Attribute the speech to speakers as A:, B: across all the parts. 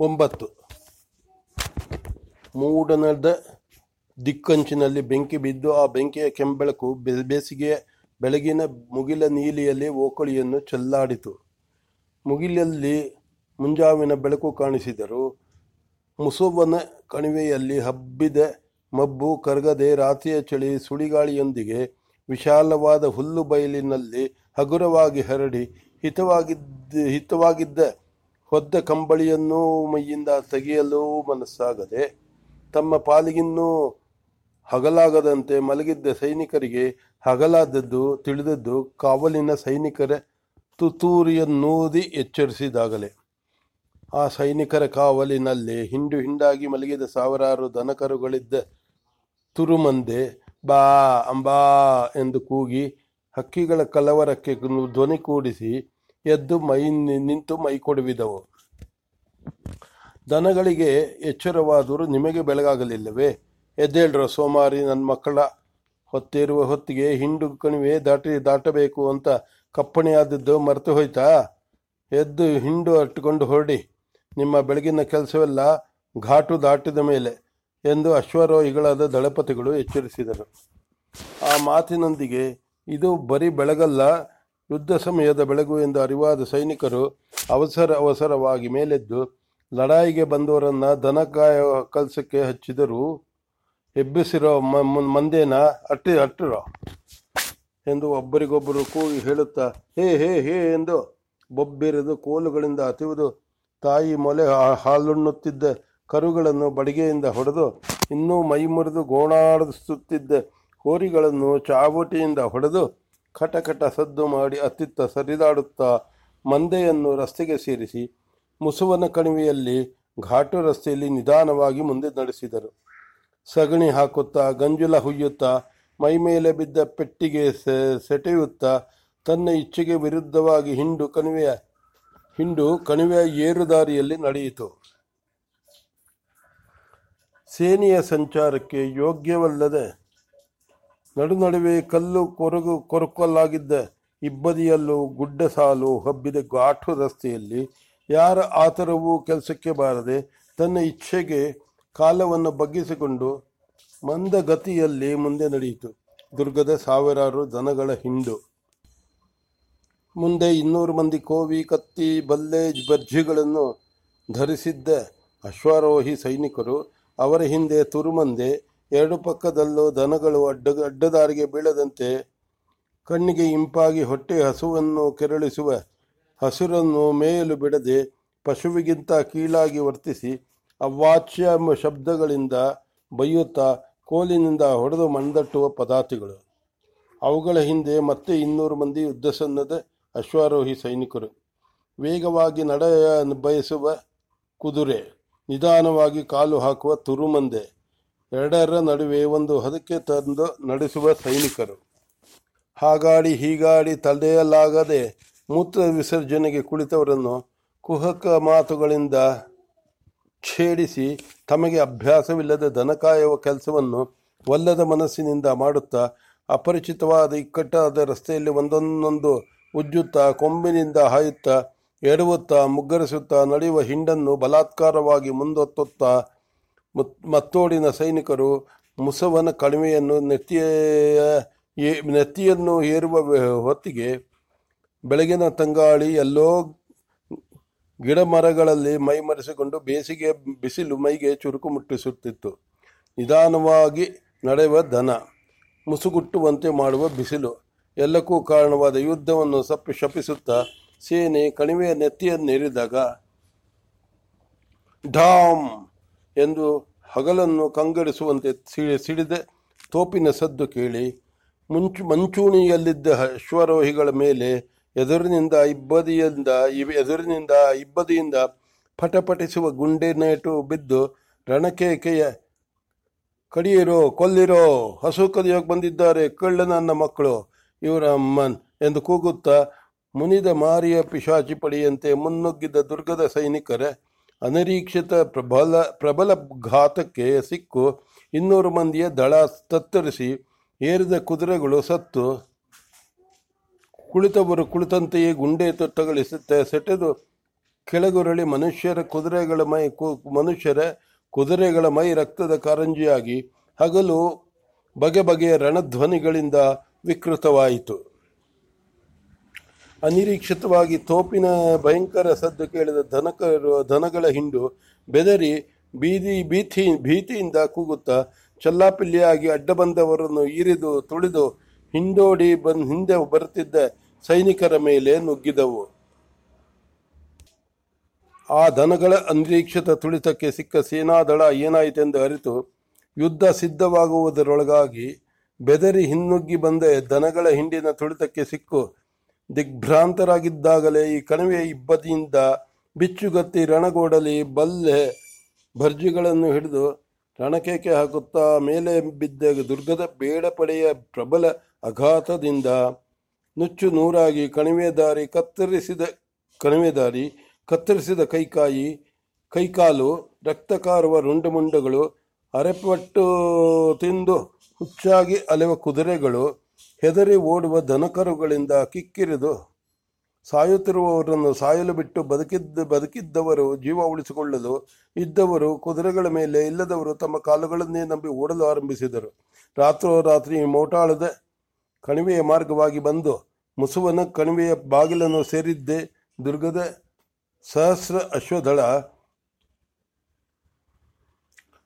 A: ಒಂಬತ್ತು. ಮೂಡನದ ದಿಕ್ಕಂಚಿನಲ್ಲಿ ಬೆಂಕಿ ಬಿದ್ದು ಆ ಬೆಂಕಿಯ ಕೆಂಬೆಳಕು ಬೇಸಿಗೆಯ ಬೆಳಗಿನ ಮುಗಿಲ ನೀಲಿಯಲ್ಲಿ ಓಕಳಿಯನ್ನು ಚೆಲ್ಲಾಡಿತು. ಮುಗಿಲಲ್ಲಿ ಮುಂಜಾವಿನ ಬೆಳಕು ಕಾಣಿಸಿದರು. ಮುಸುವನ ಕಣಿವೆಯಲ್ಲಿ ಹಬ್ಬಿದ ಮಬ್ಬು ಕರಗದೆ ರಾತ್ರಿಯ ಚಳಿ ಸುಳಿಗಾಳಿಯೊಂದಿಗೆ ವಿಶಾಲವಾದ ಹುಲ್ಲು ಬಯಲಿನಲ್ಲಿ ಹಗುರವಾಗಿ ಹರಡಿ ಹಿತವಾಗಿದ್ದ ಹಿತವಾಗಿದ್ದ ಹೊದ್ದ ಕಂಬಳಿಯನ್ನು ಮೈಯಿಂದ ತೆಗೆಯಲು ಮನಸ್ಸಾಗದೆ ತಮ್ಮ ಪಾಲಿಗಿನ್ನೂ ಹಗಲಾಗದಂತೆ ಮಲಗಿದ್ದ ಸೈನಿಕರಿಗೆ ಹಗಲಾದದ್ದು ತಿಳಿದದ್ದು ಕಾವಲಿನ ಸೈನಿಕರ ತುತೂರಿಯನ್ನೂದಿ ಎಚ್ಚರಿಸಿದಾಗಲೇ. ಆ ಸೈನಿಕರ ಕಾವಲಿನಲ್ಲಿ ಹಿಂಡು ಹಿಂಡಾಗಿ ಮಲಗಿದ ಸಾವಿರಾರು ದನಕರುಗಳಿದ್ದ ತುರುಮಂದೆ, ಬಾ, ಅಂಬಾ ಎಂದು ಕೂಗಿ ಹಕ್ಕಿಗಳ ಕಲವರಕ್ಕೆ ಧ್ವನಿ ಕೂಡಿಸಿ ಎದ್ದು ಮೈ ನಿಂತು ಮೈ ಕೊಡುವಿದವು. ದನಗಳಿಗೆ ಎಚ್ಚರವಾದರೂ ನಿಮಗೆ ಬೆಳಗಾಗಲಿಲ್ಲವೇ? ಎದ್ದೇಳ್ರ ಸೋಮಾರಿ ನನ್ನ ಮಕ್ಕಳ ಹೊತ್ತಿರುವ ಹೊತ್ತಿಗೆ ಹಿಂಡು ಕಣಿವೆ ದಾಟಿ, ದಾಟಬೇಕು ಅಂತ ಕಪ್ಪಣೆಯಾದದ್ದು ಮರೆತು ಹೋಯ್ತಾ? ಎದ್ದು ಹಿಂಡು ಅಟ್ಟುಕೊಂಡು ಹೊರಡಿ. ನಿಮ್ಮ ಬೆಳಗಿನ ಕೆಲಸವೆಲ್ಲ ಘಾಟು ದಾಟಿದ ಮೇಲೆ ಎಂದು ಅಶ್ವರೋಹಿಗಳಾದ ದಳಪತಿಗಳು ಎಚ್ಚರಿಸಿದರು. ಆ ಮಾತಿನೊಂದಿಗೆ, ಇದು ಬರೀ ಬೆಳಗಲ್ಲ ಯುದ್ಧ ಸಮಯದ ಬೆಳಗು ಎಂದು ಅರಿವಾದ ಸೈನಿಕರು ಅವಸರ ಅವಸರವಾಗಿ ಮೇಲೆದ್ದು ಲಡಾಯಿಗೆ ಬಂದವರನ್ನ ದನಕಾಯ ಕಲಸಕ್ಕೆ ಹಚ್ಚಿದರು ಎಬ್ಬಿಸಿರೋ ಮಂದೇನ ಅಟ್ಟಿ, ಅಟ್ಟಿರೋ ಎಂದು ಒಬ್ಬರಿಗೊಬ್ಬರು ಕೂಗಿ ಹೇಳುತ್ತಾ, ಹೇ ಹೇ ಹೇ ಎಂದು ಬೊಬ್ಬಿರಿದು ಕೋಲುಗಳಿಂದ ಅತಿವುದು ತಾಯಿ ಮೊಲೆ ಹಾಲುಣ್ಣುತ್ತಿದ್ದ. ಕರುಗಳನ್ನು ಬಡಿಗೆಯಿಂದ ಹೊಡೆದು ಇನ್ನೂ ಮೈ ಮುರಿದು ಗೋಣಾಡಿಸುತ್ತಿದ್ದ ಹೋರಿಗಳನ್ನು ಚಾವಟಿಯಿಂದ ಹೊಡೆದು ಕಟಕಟ ಸದ್ದು ಮಾಡಿ ಅತ್ತಿತ್ತ ಸರಿದಾಡುತ್ತಾ ಮಂದೆಯನ್ನು ರಸ್ತೆಗೆ ಸೇರಿಸಿ ಮುಸುವನ ಕಣಿವೆಯಲ್ಲಿ ಘಾಟು ರಸ್ತೆಯಲ್ಲಿ ನಿಧಾನವಾಗಿ ಮುಂದೆ ನಡೆಸಿದರು. ಸಗಣಿ ಹಾಕುತ್ತಾ, ಗಂಜುಲ ಹುಯ್ಯುತ್ತಾ ಮೈಮೇಲೆ ಬಿದ್ದ ಪೆಟ್ಟಿಗೆ ಸೆಟೆಯುತ್ತಾ, ತನ್ನ ಇಚ್ಛೆಗೆ ವಿರುದ್ಧವಾಗಿ ಹಿಂಡು ಕಣಿವೆಯ ಹಿಂಡು ಕಣಿವೆಯ ಏರುದಾರಿಯಲ್ಲಿ ನಡೆಯಿತು. ಸೇನೆಯ ಸಂಚಾರಕ್ಕೆ ಯೋಗ್ಯವಲ್ಲದೆ ನಡುನಡುವೆ ಕಲ್ಲು ಕೊರಗು ಕೊರಕಲ್ಲಾಗಿದ್ದ ಇಬ್ಬದಿಯಲ್ಲೂ ಗುಡ್ಡ ಸಾಲು ಹಬ್ಬಿದ ಘಾಟು ರಸ್ತೆಯಲ್ಲಿ ಯಾರ ಆತರವೂ ಕೆಲಸಕ್ಕೆ ಬಾರದೆ ತನ್ನ ಇಚ್ಛೆಗೆ ಕಾಲವನ್ನು ಬಗ್ಗಿಸಿಕೊಂಡು ಮಂದಗತಿಯಲ್ಲಿ ಮುಂದೆ ನಡೆಯಿತು. ದುರ್ಗದ ಸಾವಿರಾರು ದನಗಳ ಹಿಂಡು. ಮುಂದೆ ಇನ್ನೂರು ಮಂದಿ ಕೋವಿ, ಕತ್ತಿ, ಬಲ್ಲೆ, ಬರ್ಜಿಗಳನ್ನು ಧರಿಸಿದ್ದ ಅಶ್ವಾರೋಹಿ ಸೈನಿಕರು ಅವರ ಹಿಂದೆ ತುರುಮಂದೆ ಎರಡು ಪಕ್ಕದಲ್ಲೂ ದನಗಳು ಅಡ್ಡ, ಅಡ್ಡದಾರಿಗೆ ಬೀಳದಂತೆ ಕಣ್ಣಿಗೆ ಇಂಪಾಗಿ ಹೊಟ್ಟೆ ಹಸುವನ್ನು ಕೆರಳಿಸುವ ಹಸುರನ್ನು ಮೇಯಲು ಬಿಡದೆ ಪಶುವಿಗಿಂತ ಕೀಳಾಗಿ ವರ್ತಿಸಿ ಅವಾಚ್ಯ ಶಬ್ದಗಳಿಂದ ಬೈಯುತ್ತಾ ಕೋಲಿನಿಂದ ಹೊಡೆದು ಮಣ್ದಟ್ಟುವ ಪದಾತಿಗಳು ಅವುಗಳ ಹಿಂದೆ ಮತ್ತೆ ಇನ್ನೂರು ಮಂದಿ ಯುದ್ಧಸನ್ನದ ಅಶ್ವಾರೋಹಿ ಸೈನಿಕರು. ವೇಗವಾಗಿ ನಡೆಯ ಬಯಸುವ ಕುದುರೆ, ನಿಧಾನವಾಗಿ ಕಾಲು ಹಾಕುವ ತುರುಮಂದೆ ಎರಡರ ನಡುವೆ ಒಂದು ಹದಕ್ಕೆ ತಂದು ನಡೆಸುವ ಸೈನಿಕರು. ಹಾಗಾಡಿ ಹೀಗಾಡಿ ತಲೆಯಲ್ಲಾಗದೆ ಮೂತ್ರ ವಿಸರ್ಜನೆಗೆ ಕುಳಿತವರನ್ನು ಕುಹಕ ಮಾತುಗಳಿಂದ ಛೇಡಿಸಿ ತಮಗೆ ಅಭ್ಯಾಸವಿಲ್ಲದ ದನಕಾಯುವ ಕೆಲಸವನ್ನು ಒಲ್ಲದ ಮನಸ್ಸಿನಿಂದ ಮಾಡುತ್ತಾ ಅಪರಿಚಿತವಾದ ಇಕ್ಕಟ್ಟಾದ ರಸ್ತೆಯಲ್ಲಿ ಒಂದೊಂದೊಂದು ಉಜ್ಜುತ್ತಾ ಕೊಂಬಿನಿಂದ ಹಾಯುತ್ತಾ ಎಡವುತ್ತಾ ಮುಗ್ಗರಿಸುತ್ತಾ ನಡೆಯುವ ಹಿಂಡನ್ನು ಬಲಾತ್ಕಾರವಾಗಿ ಮುಂದೊತ್ತುತ್ತಾ ಮತ್ತೋಡಿನ ಸೈನಿಕರು ಮುಸವನ ಕಣಿವೆಯನ್ನು ನೆತ್ತಿಯ ನೆತ್ತಿಯನ್ನು ಏರುವ ಹೊತ್ತಿಗೆ ಬೆಳಗಿನ ತಂಗಾಳಿ ಎಲ್ಲೋ ಗಿಡ ಮರಗಳಲ್ಲಿ ಮೈಮರೆಸಿಕೊಂಡು ಬೇಸಿಗೆ ಬಿಸಿಲು ಮೈಗೆ ಚುರುಕು ಮುಟ್ಟಿಸುತ್ತಿತ್ತು. ನಿಧಾನವಾಗಿ ನಡೆಯುವ ದನ, ಮುಸುಗುಟ್ಟುವಂತೆ ಮಾಡುವ ಬಿಸಿಲು, ಎಲ್ಲಕ್ಕೂ ಕಾರಣವಾದ ಯುದ್ಧವನ್ನು ಸಪ್ಪಿ ಶಪಿಸುತ್ತಾ ಸೇನೆ ಕಣಿವೆಯ ನೆತ್ತಿಯನ್ನೇರಿದಾಗ, ಢಾಮ್ ಎಂದು ಹಗಲನ್ನು ಕಂಗಡಿಸುವಂತೆ ಸಿಡಿ ಸಿಡಿದೆ. ತೋಪಿನ ಸದ್ದು ಕೇಳಿ ಮುಂಚು ಮಂಚೂಣಿಯಲ್ಲಿದ್ದ ಅಶ್ವಾರೋಹಿಗಳ ಮೇಲೆ ಎದುರಿನಿಂದ ಇಬ್ಬದಿಯಿಂದ ಎದುರಿನಿಂದ ಇಬ್ಬದಿಯಿಂದ ಪಟಪಟಿಸುವ ಗುಂಡೆನೇಟು ಬಿದ್ದು, ರಣಕೇಕೆಯ, ಕಡಿಯಿರೋ, ಕೊಲ್ಲಿರೋ, ಹಸು ಕದಿಯೋಗಿ ಬಂದಿದ್ದಾರೆ ಕಳ್ಳ ನನ್ನ ಮಕ್ಕಳು, ಇವರ ಅಮ್ಮನ್ ಎಂದು ಕೂಗುತ್ತಾ ಮುನಿದ ಮಾರಿಯ ಪಿಶಾಚಿ ಪಡೆಯಂತೆ ಮುನ್ನುಗ್ಗಿದ್ದ ದುರ್ಗದ ಸೈನಿಕರ ಅನಿರೀಕ್ಷಿತ ಪ್ರಬಲ ಪ್ರಬಲ ಘಾತಕ್ಕೆ ಸಿಕ್ಕು. ಇನ್ನೂರು ಮಂದಿಯ ದಳ ತತ್ತರಿಸಿ ಏರಿದ ಕುದುರೆಗಳು ಸತ್ತು. ಕುಳಿತವರು ಕುಳಿತಂತೆಯೇ ಗುಂಡೆ ತಟ್ಟಗಳಿಸುತ್ತೆ ಸೆಟೆದು ಕೆಳಗುರಳಿ ಮನುಷ್ಯರ ಕುದುರೆಗಳ ಮೈ ಮನುಷ್ಯರ ಕುದುರೆಗಳ ಮೈ ರಕ್ತದ ಕಾರಂಜಿಯಾಗಿ ಹಗಲು ಬಗೆ ಬಗೆಯ ರಣಧ್ವನಿಗಳಿಂದ ವಿಕೃತವಾಯಿತು. ಅನಿರೀಕ್ಷಿತವಾಗಿ ತೋಪಿನ ಭಯಂಕರ ಸದ್ದು ಕೇಳಿದ ದನಕರು ದನಗಳ ಹಿಂಡು ಬೆದರಿ ಬೀದಿ, ಭೀತಿ, ಭೀತಿಯಿಂದ ಕೂಗುತ್ತಾ ಚಲ್ಲಾಪಿಲ್ಲಿಯಾಗಿ ಅಡ್ಡ ಬಂದವರನ್ನು ಇರಿದು ತುಳಿದು ಹಿಂಡೋಡಿ ಬಂದು, ಹಿಂದೆ ಬರುತ್ತಿದ್ದ ಸೈನಿಕರ ಮೇಲೆ ನುಗ್ಗಿದವು. ಆ ದನಗಳ ಅನಿರೀಕ್ಷಿತ ತುಳಿತಕ್ಕೆ ಸಿಕ್ಕ ಸೇನಾದಳ ಏನಾಯಿತೆಂದು ಅರಿತು ಯುದ್ಧ ಸಿದ್ಧವಾಗುವುದರೊಳಗಾಗಿ ಬೆದರಿ ಹಿನ್ನುಗ್ಗಿ ಬಂದ ದನಗಳ ಹಿಂಡಿನ ತುಳಿತಕ್ಕೆ ಸಿಕ್ಕು ದಿಗ್ಭ್ರಾಂತರಾಗಿದ್ದಾಗಲೇ ಈ ಕಣಿವೆಯ ಇಬ್ಬದಿಯಿಂದ ಬಿಚ್ಚುಗತ್ತಿ ರಣಗೋಡಲಿ ಬಲ್ಲೆ ಭರ್ಜಿಗಳನ್ನು ಹಿಡಿದು ರಣಕೇಕೆ ಹಾಕುತ್ತಾ ಮೇಲೆ ಬಿದ್ದ ದುರ್ಗದ ಬೇಡಪಡೆಯ ಪ್ರಬಲ ಅಘಾತದಿಂದ ನುಚ್ಚು ನೂರಾಗಿ ಕಣಿವೆ ದಾರಿ ಕತ್ತರಿಸಿದ, ಕಣಿವೆ ದಾರಿ ಕತ್ತರಿಸಿದ ಕೈಕಾಯಿ, ಕೈಕಾಲು, ರಕ್ತ ಕಾರುವ ರುಂಡುಮುಂಡುಗಳು ಅರೆಪಟ್ಟು ತಿಂದು ಹುಚ್ಚಾಗಿ ಅಲೆವ ಕುದುರೆಗಳು ಹೆದರಿ ಓಡುವ ದನಕರುಗಳಿಂದ ಕಿಕ್ಕಿರಿದು ಸಾಯುತ್ತಿರುವವರನ್ನು ಸಾಯಲು ಬಿಟ್ಟು ಬದುಕಿದ್ದ, ಬದುಕಿದ್ದವರು ಜೀವ ಉಳಿಸಿಕೊಳ್ಳಲು ಇದ್ದವರು ಕುದುರೆಗಳ ಮೇಲೆ ಇಲ್ಲದವರು ತಮ್ಮ ಕಾಲುಗಳನ್ನೇ ನಂಬಿ ಓಡಲು ಆರಂಭಿಸಿದರು. ರಾತ್ರೋರಾತ್ರಿ ಮೋಟಾಳದ ಕಣಿವೆಯ ಮಾರ್ಗವಾಗಿ ಬಂದು ಮುಸುವನ ಕಣಿವೆಯ ಬಾಗಿಲನ್ನು ಸೇರಿದ್ದೆ ದುರ್ಗದ ಸಹಸ್ರ ಅಶ್ವದಳ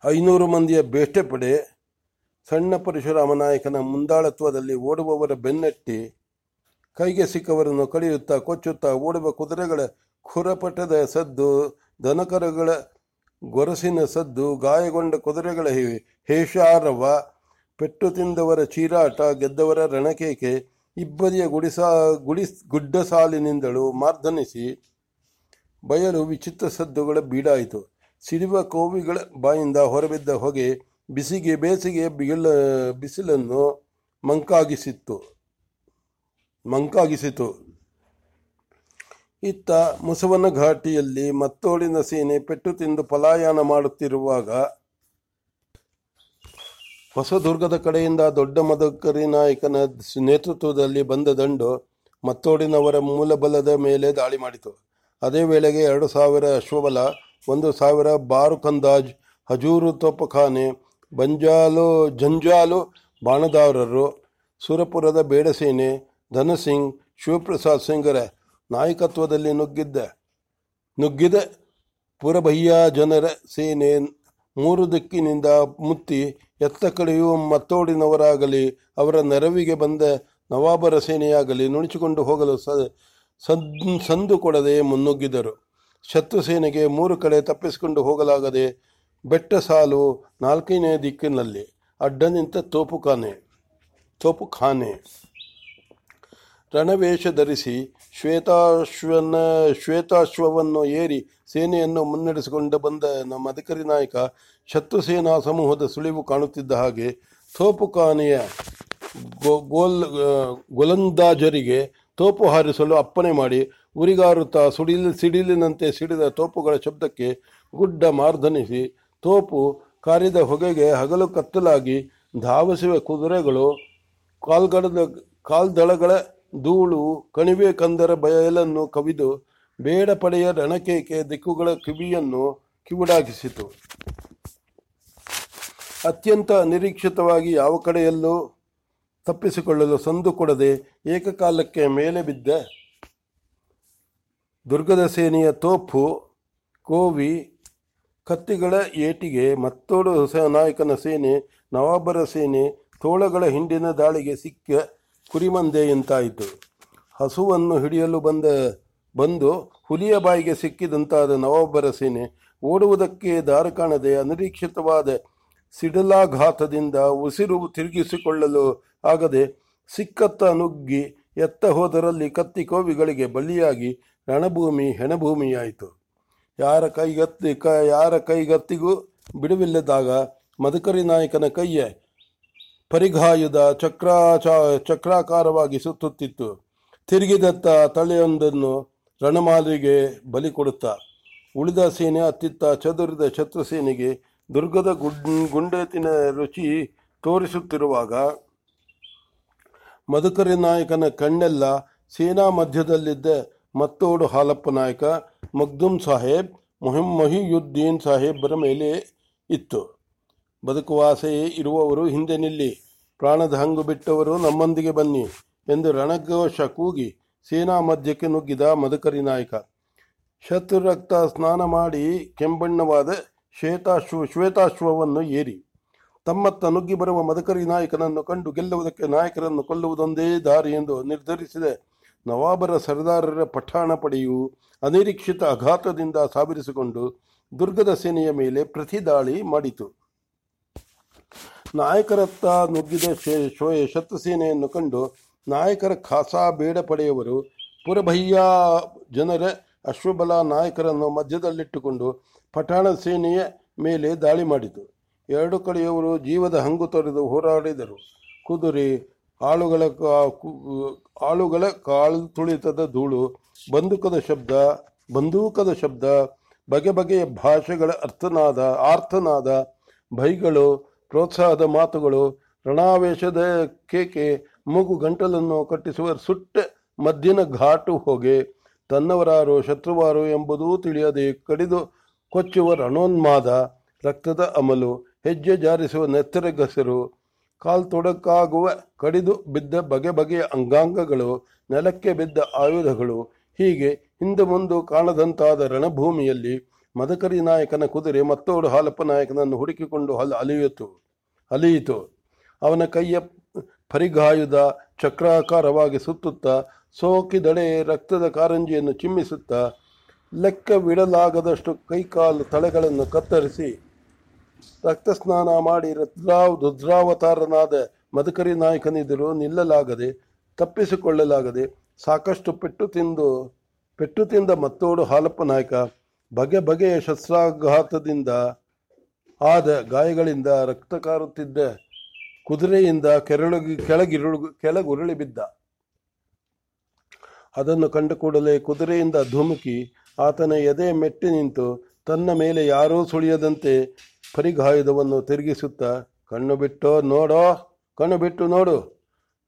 A: ಐನೂರು ಮಂದಿಯ ಬೇಷ್ಟೆ ಪಡೆ ಸಣ್ಣ ಪರಶುರಾಮ ನಾಯಕನ ಮುಂದಾಳತ್ವದಲ್ಲಿ ಓಡುವವರ ಬೆನ್ನಟ್ಟಿ, ಕೈಗೆ ಸಿಕ್ಕವರನ್ನು ಕಳೆಯುತ್ತಾ ಕೊಚ್ಚುತ್ತಾ ಓಡುವ ಕುದುರೆಗಳ ಖುರಪಟದ ಸದ್ದು, ದನಕರುಗಳ ಗೊರಸಿನ ಸದ್ದು, ಗಾಯಗೊಂಡ ಕುದುರೆಗಳ ಹೇಷಾರವ, ಪೆಟ್ಟು ತಿಂದವರ ಚೀರಾಟ, ಗೆದ್ದವರ ರಣಕೇಕೆ ಇಬ್ಬರಿಯ ಗುಡಿಸಾ ಗುಡಿಸ್ ಗುಡ್ಡ ಸಾಲಿನಿಂದಲೂ ಮಾರ್ಧನಿಸಿ ಬಯಲು ವಿಚಿತ್ರ ಸದ್ದುಗಳ ಬೀಡಾಯಿತು. ಸಿಡಿವ ಕೋವಿಗಳ ಬಾಯಿಂದ ಹೊರಬಿದ್ದ ಹೊಗೆ ಬಿಸಿಗೆ, ಬೇಸಿಗೆ ಬಿಗಿಳ ಬಿಸಿಲನ್ನು ಮಂಕಾಗಿಸಿತ್ತು. ಮಂಕಾಗಿಸಿತು. ಇತ್ತ ಮುಸವನ ಘಾಟಿಯಲ್ಲಿ ಮತ್ತೋಳಿನ ಸೇನೆ ಪೆಟ್ಟು ತಿಂದು ಪಲಾಯನ ಮಾಡುತ್ತಿರುವಾಗ ಹೊಸದುರ್ಗದ ಕಡೆಯಿಂದ ದೊಡ್ಡ ಮದಕರಿ ನಾಯಕನ ನೇತೃತ್ವದಲ್ಲಿ ಬಂದ ದಂಡು ಮತ್ತೋಡಿನವರ ಮೂಲಬಲದ ಮೇಲೆ ದಾಳಿ ಮಾಡಿತು. ಅದೇ ವೇಳೆಗೆ ಎರಡು ಸಾವಿರ ಅಶ್ವಬಲ, ಒಂದು ಸಾವಿರ ಬಾರುಕಂದಾಜ್ ಹಜೂರು ತೋಪಖಾನೆ ಬಂಜಾಲು ಜಂಜಾಲು ಬಾಣದಾರರು, ಸುರಪುರದ ಬೇಡಸೇನೆ, ಧನಸಿಂಗ್, ಶಿವಪ್ರಸಾದ್ ಸಿಂಗರ ನಾಯಕತ್ವದಲ್ಲಿ ನುಗ್ಗಿದ್ದ. ನುಗ್ಗಿದ ಪುರಭಯ್ಯ ಜನರ ಸೇನೆ ಮೂರು ದಿಕ್ಕಿನಿಂದ ಮುತ್ತಿ ಎತ್ತ ಕಡೆಯೂ ಮತ್ತೋಡಿನವರಾಗಲಿ, ಅವರ ನೆರವಿಗೆ ಬಂದ ನವಾಬರ ಸೇನೆಯಾಗಲಿ ನುಣಚಿಕೊಂಡು ಹೋಗಲು ಸಂದು ಕೊಡದೆ ಮುನ್ನುಗ್ಗಿದರು. ಶತ್ರು ಸೇನೆಗೆ ಮೂರು ಕಡೆ ತಪ್ಪಿಸಿಕೊಂಡು ಹೋಗಲಾಗದೆ ಬೆಟ್ಟ ಸಾಲು ನಾಲ್ಕನೇ ದಿಕ್ಕಿನಲ್ಲಿ ಅಡ್ಡ ನಿಂತ ತೋಪುಖಾನೆ ತೋಪುಖಾನೆ ರಣವೇಷ ಧರಿಸಿ ಶ್ವೇತಾಶ್ವನ, ಶ್ವೇತಾಶ್ವವನ್ನು ಏರಿ ಸೇನೆಯನ್ನು ಮುನ್ನಡೆಸಿಕೊಂಡು ಬಂದ ನಮ್ಮ ಅಧಿಕಾರಿ ನಾಯಕ ಶತ್ರು ಸೇನಾ ಸಮೂಹದ ಸುಳಿವು ಕಾಣುತ್ತಿದ್ದ ಹಾಗೆ ತೋಪುಖಾನೆಯ ಗೋಲ್ ಗೊಲಂದಾಜರಿಗೆ ತೋಪು ಹಾರಿಸಲು ಅಪ್ಪಣೆ ಮಾಡಿ ಉರಿಗಾರುತ್ತಾ ಸುಡಿಲ್, ಸಿಡಿಲಿನಂತೆ ಸಿಡಿದ ತೋಪುಗಳ ಶಬ್ದಕ್ಕೆ ಗುಡ್ಡ ಮಾರ್ಧನಿಸಿ ತೋಪು ಕಾರಿದ ಹೊಗೆಗೆ ಹಗಲು ಕತ್ತಲಾಗಿ ಧಾವಿಸುವ ಕುದುರೆಗಳು, ಕಾಲ್ಗಡದ ಕಾಲ್ದಳಗಳ ಧೂಳು, ಕಣಿವೆ ಕಂದರ ಬಯಲನ್ನು ಕವಿದು ಬೇಡ ಪಡೆಯ ರಣಕೇಕೆ ದಿಕ್ಕುಗಳ ಕಿವಿಯನ್ನು ಕಿವುಡಾಗಿಸಿತು. ಅತ್ಯಂತ ಅನಿರೀಕ್ಷಿತವಾಗಿ ಯಾವ ಕಡೆಯಲ್ಲೂ ತಪ್ಪಿಸಿಕೊಳ್ಳಲು ಸಂದು ಕೊಡದೆ ಏಕಕಾಲಕ್ಕೆ ಮೇಲೆ ಬಿದ್ದ. ದುರ್ಗದ ಸೇನೆಯ ತೋಪು, ಕೋವಿ ಕತ್ತಿಗಳ ಏಟಿಗೆ ಮತ್ತೋಡು ಹೊಸ ನಾಯಕನ ಸೇನೆ, ನವಾಬರ ಸೇನೆ, ತೋಳಗಳ ಹಿಂಡಿನ ದಾಳಿಗೆ ಸಿಕ್ಕ ಕುರಿಮಂದೆಯಂತಾಯಿತು ಹಸುವನ್ನು ಹಿಡಿಯಲು ಬಂದ, ಬಂದು ಹುಲಿಯ ಬಾಯಿಗೆ ಸಿಕ್ಕಿದಂತಾದ ನವಾಬರ ಸೇನೆ ಓಡುವುದಕ್ಕೆ ದಾರ ಕಾಣದೆ ಅನಿರೀಕ್ಷಿತವಾದ ಸಿಡಲಾಘಾತದಿಂದ ಉಸಿರು ತಿರುಗಿಸಿಕೊಳ್ಳಲು ಆಗದೆ ಸಿಕ್ಕತ್ತ ನುಗ್ಗಿ ಎತ್ತ ಹೋದರಲ್ಲಿ ಕತ್ತಿ ಕೋವಿಗಳಿಗೆ ಬಲಿಯಾಗಿ ರಣಭೂಮಿ ಹೆಣಭೂಮಿಯಾಯಿತು. ಯಾರ ಕೈಗತ್ತಿ ಕ, ಯಾರ ಕೈಗತ್ತಿಗೂ ಬಿಡುವಿಲ್ಲದಾಗ ಮದಕರಿ ನಾಯಕನ ಕೈಯ ಪರಿಘಾಯುಧ ಚಕ್ರಾಚ, ಚಕ್ರಾಕಾರವಾಗಿ ಸುತ್ತುತ್ತಿತ್ತು. ತಿರುಗಿದತ್ತ ತಲೆಯೊಂದನ್ನು ರಣಮಾಲಿಗೆ ಬಲಿ ಕೊಡುತ್ತಾ. ಉಳಿದ ಸೇನೆ ಅತ್ತಿತ್ತ ಚದುರಿದ ಶತ್ರು ಸೇನೆಗೆ ದುರ್ಗದ ಗುಡ್, ಗುಂಡೆತಿನ ರುಚಿ ತೋರಿಸುತ್ತಿರುವಾಗ ಮಧುಕರಿ ನಾಯಕನ ಕಣ್ಣೆಲ್ಲ ಸೇನಾ ಮಧ್ಯದಲ್ಲಿದ್ದ ಮತ್ತೋಡು ಹಾಲಪ್ಪ ನಾಯಕ ಮಗ್ದುಮ್ ಸಾಹೇಬ್, ಮೊಹಿಮ್ ಮೊಹಿಯುದ್ದೀನ್ ಸಾಹೇಬರ ಮೇಲೆ ಇತ್ತು. ಬದುಕುವಾಸೆಯೇ ಇರುವವರು ಹಿಂದೆ ನಿಲ್ಲಿ, ಪ್ರಾಣದ ಹಂಗು ಬಿಟ್ಟವರು ನಮ್ಮೊಂದಿಗೆ ಬನ್ನಿ ಎಂದು ರಣಘೋಷ ಕೂಗಿ ಸೇನಾ ಮಧ್ಯಕ್ಕೆ ನುಗ್ಗಿದ ಮದಕರಿ ನಾಯಕ. ಶತ್ರು ರಕ್ತ ಸ್ನಾನ ಮಾಡಿ ಕೆಂಬಣ್ಣವಾದ ಶ್ವೇತಾಶ್ವ, ಶ್ವೇತಾಶ್ವವನ್ನು ಏರಿ, ತಮ್ಮತ್ತ ನುಗ್ಗಿ ಬರುವ ಮದಕರಿ ನಾಯಕನನ್ನು ಕಂಡು ಗೆಲ್ಲುವುದಕ್ಕೆ ನಾಯಕರನ್ನು ಕೊಲ್ಲುವುದೊಂದೇ ದಾರಿ ಎಂದು ನಿರ್ಧರಿಸಿದ ನವಾಬರ ಸರ್ದಾರರ ಪಠಾಣ ಪಡೆಯು ಅನಿರೀಕ್ಷಿತ ಆಘಾತದಿಂದ ಸಾವಿರಿಸಿಕೊಂಡು ದುರ್ಗದ ಸೇನೆಯ ಮೇಲೆ ಪ್ರತಿದಾಳಿ ಮಾಡಿತು. ನಾಯಕರತ್ತ ನುಗ್ಗಿದ ಶತ್ರು ಸೇನೆಯನ್ನು ಕಂಡು ನಾಯಕರ ಖಾಸಾ ಬೇಡ ಪಡೆಯವರು ಪುರಭಯ್ಯ ಜನರ ಅಶ್ವಬಲ ನಾಯಕರನ್ನು ಮಧ್ಯದಲ್ಲಿಟ್ಟುಕೊಂಡು ಪಠಾಣ ಸೇನೆಯ ಮೇಲೆ ದಾಳಿ ಮಾಡಿತು. ಎರಡು ಕಡೆಯವರು ಜೀವದ ಹಂಗು ತೊರೆದು ಹೋರಾಡಿದರು. ಕುದುರೆ ಆಳುಗಳ ಆಳುಗಳ ಕಾಳು ತುಳಿತದ ಧೂಳು, ಬಂದೂಕದ ಶಬ್ದ ಬಂದೂಕದ ಶಬ್ದ, ಬಗೆ ಬಗೆಯ ಭಾಷೆಗಳ ಅರ್ಥನಾದ, ಆರ್ಥನಾದ ಭೈಗಳು, ಪ್ರೋತ್ಸಾಹದ ಮಾತುಗಳು, ರಣಾವೇಶದ ಕೇಕೆ, ಮೂಗು ಗಂಟಲನ್ನು ಕಟ್ಟಿಸುವ ಸುಟ್ಟ ಮದ್ದಿನ ಘಾಟು ಹೊಗೆ, ತನ್ನವರಾರು ಶತ್ರುವಾರು ಎಂಬುದೂ ತಿಳಿಯದೆ ಕಡಿದು ಕೊಚ್ಚುವ ರಣೋನ್ಮಾದ, ರಕ್ತದ ಅಮಲು, ಹೆಜ್ಜೆ ಜಾರಿಸುವ ನೆತ್ತರ ಗಸರು ಕಾಲ್ತೊಡಕಾಗುವ ಕಡಿದು ಬಿದ್ದ ಬಗೆ ಬಗೆಯ ಅಂಗಾಂಗಗಳು, ನೆಲಕ್ಕೆ ಬಿದ್ದ ಆಯುಧಗಳು, ಹೀಗೆ ಹಿಂದೆ ಮುಂದೆ ಕಾಣದಂತಾದ ರಣಭೂಮಿಯಲ್ಲಿ ಮದಕರಿ ನಾಯಕನ ಕುದುರೆ ಮತ್ತೋಡು ಹಾಲಪ್ಪ ನಾಯಕನನ್ನು ಹುಡುಕಿಕೊಂಡು ಹಲ ಅಲಿಯಿತು ಅಲಿಯಿತು. ಅವನ ಕೈಯ ಪರಿಗಾಯುಧ ಚಕ್ರಾಕಾರವಾಗಿ ಸುತ್ತುತ್ತಾ ಸೋಕಿದಡೆ ರಕ್ತದ ಕಾರಂಜಿಯನ್ನು ಚಿಮ್ಮಿಸುತ್ತಾ, ಲೆಕ್ಕವಿಡಲಾಗದಷ್ಟು ಕೈಕಾಲು ತಳೆಗಳನ್ನು ಕತ್ತರಿಸಿ ರಕ್ತ ಸ್ನಾನ ಮಾಡಿ ರುದ್ರಾವ್ ರುದ್ರಾವತಾರನಾದ ಮದಕರಿ ನಾಯಕನಿದ್ದರೂ ನಿಲ್ಲಲಾಗದೆ, ತಪ್ಪಿಸಿಕೊಳ್ಳಲಾಗದೆ ಸಾಕಷ್ಟು ಪೆಟ್ಟು ತಿಂದು, ಪೆಟ್ಟು ತಿಂದ ಮತ್ತೋಡು ಹಾಲಪ್ಪ ನಾಯಕ ಬಗೆ ಬಗೆಯ ಶಸ್ತ್ರಾಘಾತದಿಂದ ಆದ ಗಾಯಗಳಿಂದ ರಕ್ತ ಕಾರುತ್ತಿದ್ದ ಕುದುರೆಯಿಂದ ಕೆರಳಗಿ, ಕೆಳಗಿರುಳು, ಕೆಳಗುರುಳಿ ಬಿದ್ದ. ಅದನ್ನು ಕಂಡ ಕೂಡಲೇ ಕುದುರೆಯಿಂದ ಧುಮುಕಿ ಆತನ ಎದೆ ಮೆಟ್ಟಿ ನಿಂತು ತನ್ನ ಮೇಲೆ ಯಾರೂ ಸುಳಿಯದಂತೆ ಪರಿಗಾಯುಧವನ್ನು ತಿರುಗಿಸುತ್ತಾ ಕಣ್ಣು ಬಿಟ್ಟು ನೋಡೋ, ಕಣ್ಣು ಬಿಟ್ಟು ನೋಡು.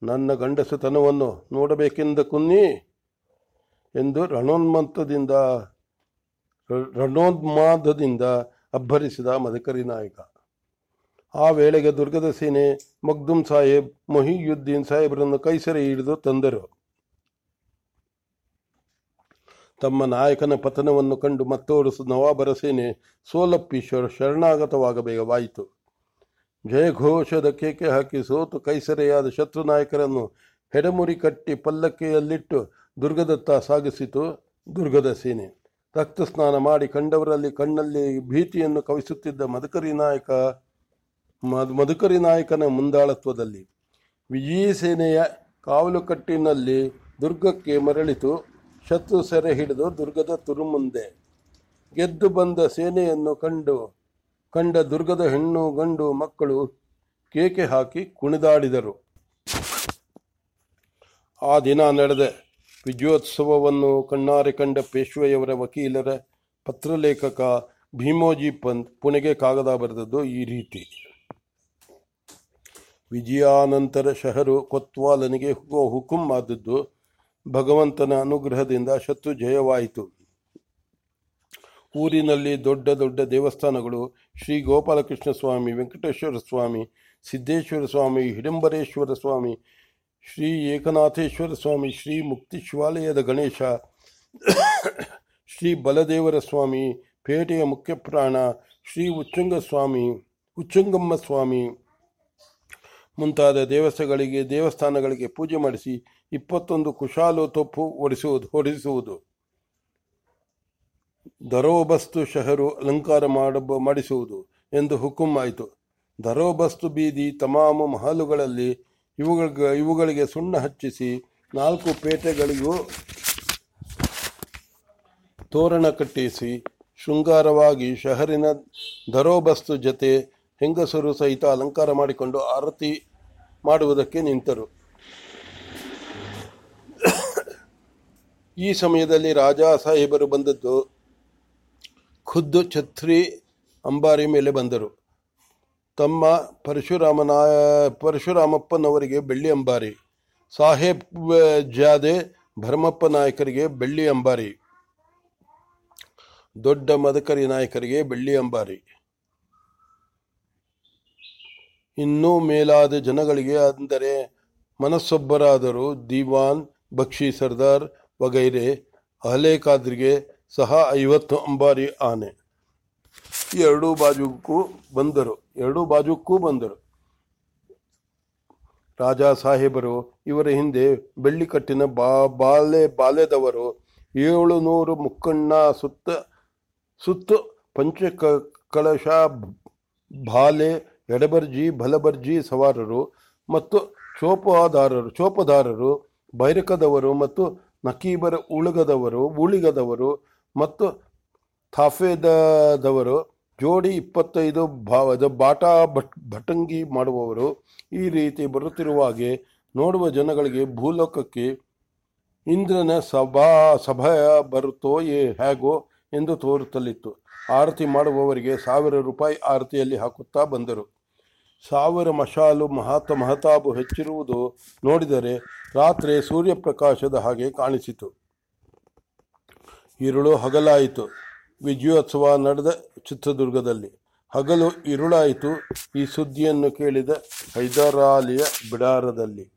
A: ನನ್ನ ಗಂಡಸುತನವನ್ನು ನೋಡಬೇಕೆಂದ ಕುನ್ನಿ ಎಂದು ರಣೋನ್ಮಂತದಿಂದ ರಣೋನ್ಮಾದದಿಂದ ಅಬ್ಬರಿಸಿದ ಮದಕರಿ ನಾಯಕ. ಆ ವೇಳೆಗೆ ದುರ್ಗದ ಸೇನೆ ಮಗ್ದುಮ್ ಸಾಹೇಬ್, ಮೊಹಿಯುದ್ದೀನ್ ಸಾಹೇಬರನ್ನು ಕೈಸೆರೆ ಹಿಡಿದು ತಂದರು. ತಮ್ಮ ನಾಯಕನ ಪತನವನ್ನು ಕಂಡು ಮತ್ತೋರು ನವಾಬರ ಸೇನೆ ಸೋಲಪ್ಪಿ ಶರಣಾಗತವಾಗಬೇಕವಾಯಿತು ಜಯಘೋಷದ ಕೇಕೆ ಹಾಕಿ ಸೋತು ಕೈಸರೆಯಾದ ಶತ್ರು ನಾಯಕರನ್ನು ಹೆಡಮುರಿ ಕಟ್ಟಿ ಪಲ್ಲಕ್ಕಿಯಲ್ಲಿಟ್ಟು ದುರ್ಗದತ್ತ ಸಾಗಿಸಿತು ದುರ್ಗದ ಸೇನೆ. ರಕ್ತ ಸ್ನಾನ ಮಾಡಿ ಕಂಡವರಲ್ಲಿ ಕಣ್ಣಲ್ಲಿ ಭೀತಿಯನ್ನು ಕವಿಸುತ್ತಿದ್ದ ಮದಕರಿ ನಾಯಕ ಮಧುಕರಿ ನಾಯಕನ ಮುಂದಾಳತ್ವದಲ್ಲಿ ವಿಜಯ ಸೇನೆಯ ಕಾವಲುಕಟ್ಟಿನಲ್ಲಿ ದುರ್ಗಕ್ಕೆ ಮರಳಿತು. ಶತ್ರು ಸೆರೆ ಹಿಡಿದು ದುರ್ಗದ ತುರುಮುಂದೆ ಗೆದ್ದು ಬಂದ ಸೇನೆಯನ್ನು ಕಂಡು, ಕಂಡ ದುರ್ಗದ ಹೆಣ್ಣು ಗಂಡು ಮಕ್ಕಳು ಕೇಕೆ ಹಾಕಿ ಕುಣಿದಾಡಿದರು. ಆ ದಿನ ನಡೆದ. ವಿಜಯೋತ್ಸವವನ್ನು ಕಣ್ಣಾರೆ ಕಂಡ ಪೇಶ್ವೆಯವರ ವಕೀಲರ ಪತ್ರಲೇಖಕ ಭೀಮೋಜಿ ಪಂತ್ ಪುಣೆಗೆ ಕಾಗದ ಬರೆದದ್ದು ಈ ರೀತಿ. ವಿಜಯಾನಂತರ ಶಹರು ಕೊತ್ವಾಲನಿಗೆ ಹುಕುಂ ಆದದ್ದು ಭಗವಂತನ ಅನುಗ್ರಹದಿಂದ ಶತ್ರು ಜಯವಾಯಿತು. ಊರಿನಲ್ಲಿ ದೊಡ್ಡ ದೊಡ್ಡ ದೇವಸ್ಥಾನಗಳು, ಶ್ರೀ ಗೋಪಾಲಕೃಷ್ಣ ಸ್ವಾಮಿ, ವೆಂಕಟೇಶ್ವರ ಸ್ವಾಮಿ, ಸಿದ್ದೇಶ್ವರ ಸ್ವಾಮಿ, ಹಿಡಂಬರೇಶ್ವರ ಸ್ವಾಮಿ, ಶ್ರೀ ಏಕನಾಥೇಶ್ವರ ಸ್ವಾಮಿ, ಶ್ರೀ ಮುಕ್ತಿ ಶಿವಾಲಯದ ಗಣೇಶ, ಶ್ರೀ ಬಲದೇವರ ಸ್ವಾಮಿ, ಪೇಟೆಯ ಮುಖ್ಯಪ್ರಾಣ ಶ್ರೀ ಉಚ್ಚುಂಗ ಸ್ವಾಮಿ, ಉಚ್ಚುಂಗಮ್ಮ ಸ್ವಾಮಿ ಮುಂತಾದ ದೇವಸ್ಥಗಳಿಗೆ, ದೇವಸ್ಥಾನಗಳಿಗೆ ಪೂಜೆ ಮಾಡಿಸಿ ಇಪ್ಪತ್ತೊಂದು ಕುಶಾಲು ತೊಪ್ಪು ಒಡಿಸುವುದು ಹೊಡಿಸುವುದು ದರೋಬಸ್ತು ಶಹರು ಅಲಂಕಾರ ಮಾಡಬ, ಮಾಡಿಸುವುದು ಎಂದು ಹುಕುಂ ಆಯಿತು. ದರೋಬಸ್ತು ಬೀದಿ ತಮಾಮು ಮಹಲುಗಳಲ್ಲಿ ಇವುಗಳಿಗೆ ಇವುಗಳಿಗೆ ಸುಣ್ಣ ಹಚ್ಚಿಸಿ ನಾಲ್ಕು ಪೇಟೆಗಳಿಗೂ ತೋರಣ ಕಟ್ಟಿಸಿ ಶೃಂಗಾರವಾಗಿ ಶಹರಿನ ದರೋಬಸ್ತು ಜತೆ ಹೆಂಗಸರು ಸಹಿತ ಅಲಂಕಾರ ಮಾಡಿಕೊಂಡು ಆರತಿ ಮಾಡುವುದಕ್ಕೆ ನಿಂತರು. ಈ ಸಮಯದಲ್ಲಿ ರಾಜಾ ಸಾಹೇಬರು ಬಂದದ್ದು ಖುದ್ದು ಛತ್ರಿ ಅಂಬಾರಿ ಮೇಲೆ ಬಂದರು. ತಮ್ಮ ಪರಶುರಾಮನ, ಪರಶುರಾಮಪ್ಪನವರಿಗೆ ಬೆಳ್ಳಿ ಅಂಬಾರಿ, ಸಾಹೇಬ್ ಜಾದೆ ಭರಮಪ್ಪ ನಾಯಕರಿಗೆ ಬೆಳ್ಳಿ ಅಂಬಾರಿ, ದೊಡ್ಡ ಮದಕರಿ ನಾಯಕರಿಗೆ ಬೆಳ್ಳಿ ಅಂಬಾರಿ. ಇನ್ನೂ ಮೇಲಾದ ಜನಗಳಿಗೆ ಅಂದರೆ ಮನಸ್ಸೊಬ್ಬರಾದರೂ ದಿವಾನ್, ಬಕ್ಷಿ ಸರ್ದಾರ್ ವಗೈರೆ ಅಹಲೆ ಖಾದ್ರಿಗೆ ಸಹ ಐವತ್ತು ಅಂಬಾರಿ ಆನೆ. ಎರಡೂ ಬಾಜುಕ್ಕೂ ಬಂದರು. ಎರಡೂ ಬಾಜುಕ್ಕೂ ಬಂದರು. ರಾಜ ಸಾಹೇಬರು ಇವರ ಹಿಂದೆ ಬೆಳ್ಳಿಕಟ್ಟಿನ ಬಾ, ಬಾಲೆ ಬಾಲ್ಯದವರು ಏಳು ನೂರು ಮುಕ್ಕಣ್ಣ ಸುತ್ತ, ಸುತ್ತು ಪಂಚ ಕ- ಕಳಶ, ಬಾಲೆ, ಎಡಬರ್ಜಿ, ಬಲಬರ್ಜಿ ಸವಾರರು ಮತ್ತು ಚೋಪದಾರರು ಚೋಪದಾರರು, ಬೈರಕದವರು ಮತ್ತು ನಕೀಬರ ಉಳುಗದವರು, ಉಳಿಗದವರು ಮತ್ತು ಥಾಫೇದದವರು, ಜೋಡಿ ಇಪ್ಪತ್ತೈದು ಭಾವದ ಬಾಟಾ ಭಟ್, ಭಟಂಗಿ ಮಾಡುವವರು ಈ ರೀತಿ ಬರುತ್ತಿರುವಾಗೆ ನೋಡುವ ಜನಗಳಿಗೆ ಭೂಲೋಕಕ್ಕೆ ಇಂದ್ರನ ಸಭಾ ಸಭೆಯ ಬರುತ್ತೋ ಏ ಹೇಗೋ ಎಂದು ತೋರುತ್ತಲಿತ್ತು. ಆರತಿ ಮಾಡುವವರಿಗೆ ಸಾವಿರ ರೂಪಾಯಿ ಆರತಿಯಲ್ಲಿ ಹಾಕುತ್ತಾ ಬಂದರು. ಸಾವಿರ ಮಶಾಲು ಮಹಾತ, ಮಹತಾಬು ಹೆಚ್ಚಿರುವುದು ನೋಡಿದರೆ ರಾತ್ರಿ ಸೂರ್ಯಪ್ರಕಾಶದ ಹಾಗೆ ಕಾಣಿಸಿತು. ಇರುಳು ಹಗಲಾಯಿತು. ವಿಜಯೋತ್ಸವ ನಡೆದ ಚಿತ್ರದುರ್ಗದಲ್ಲಿ ಹಗಲು ಇರುಳಾಯಿತು. ಈ ಸುದ್ದಿಯನ್ನು ಕೇಳಿದ ಹೈದರಾಲಿಯ ಬಿಡಾರದಲ್ಲಿ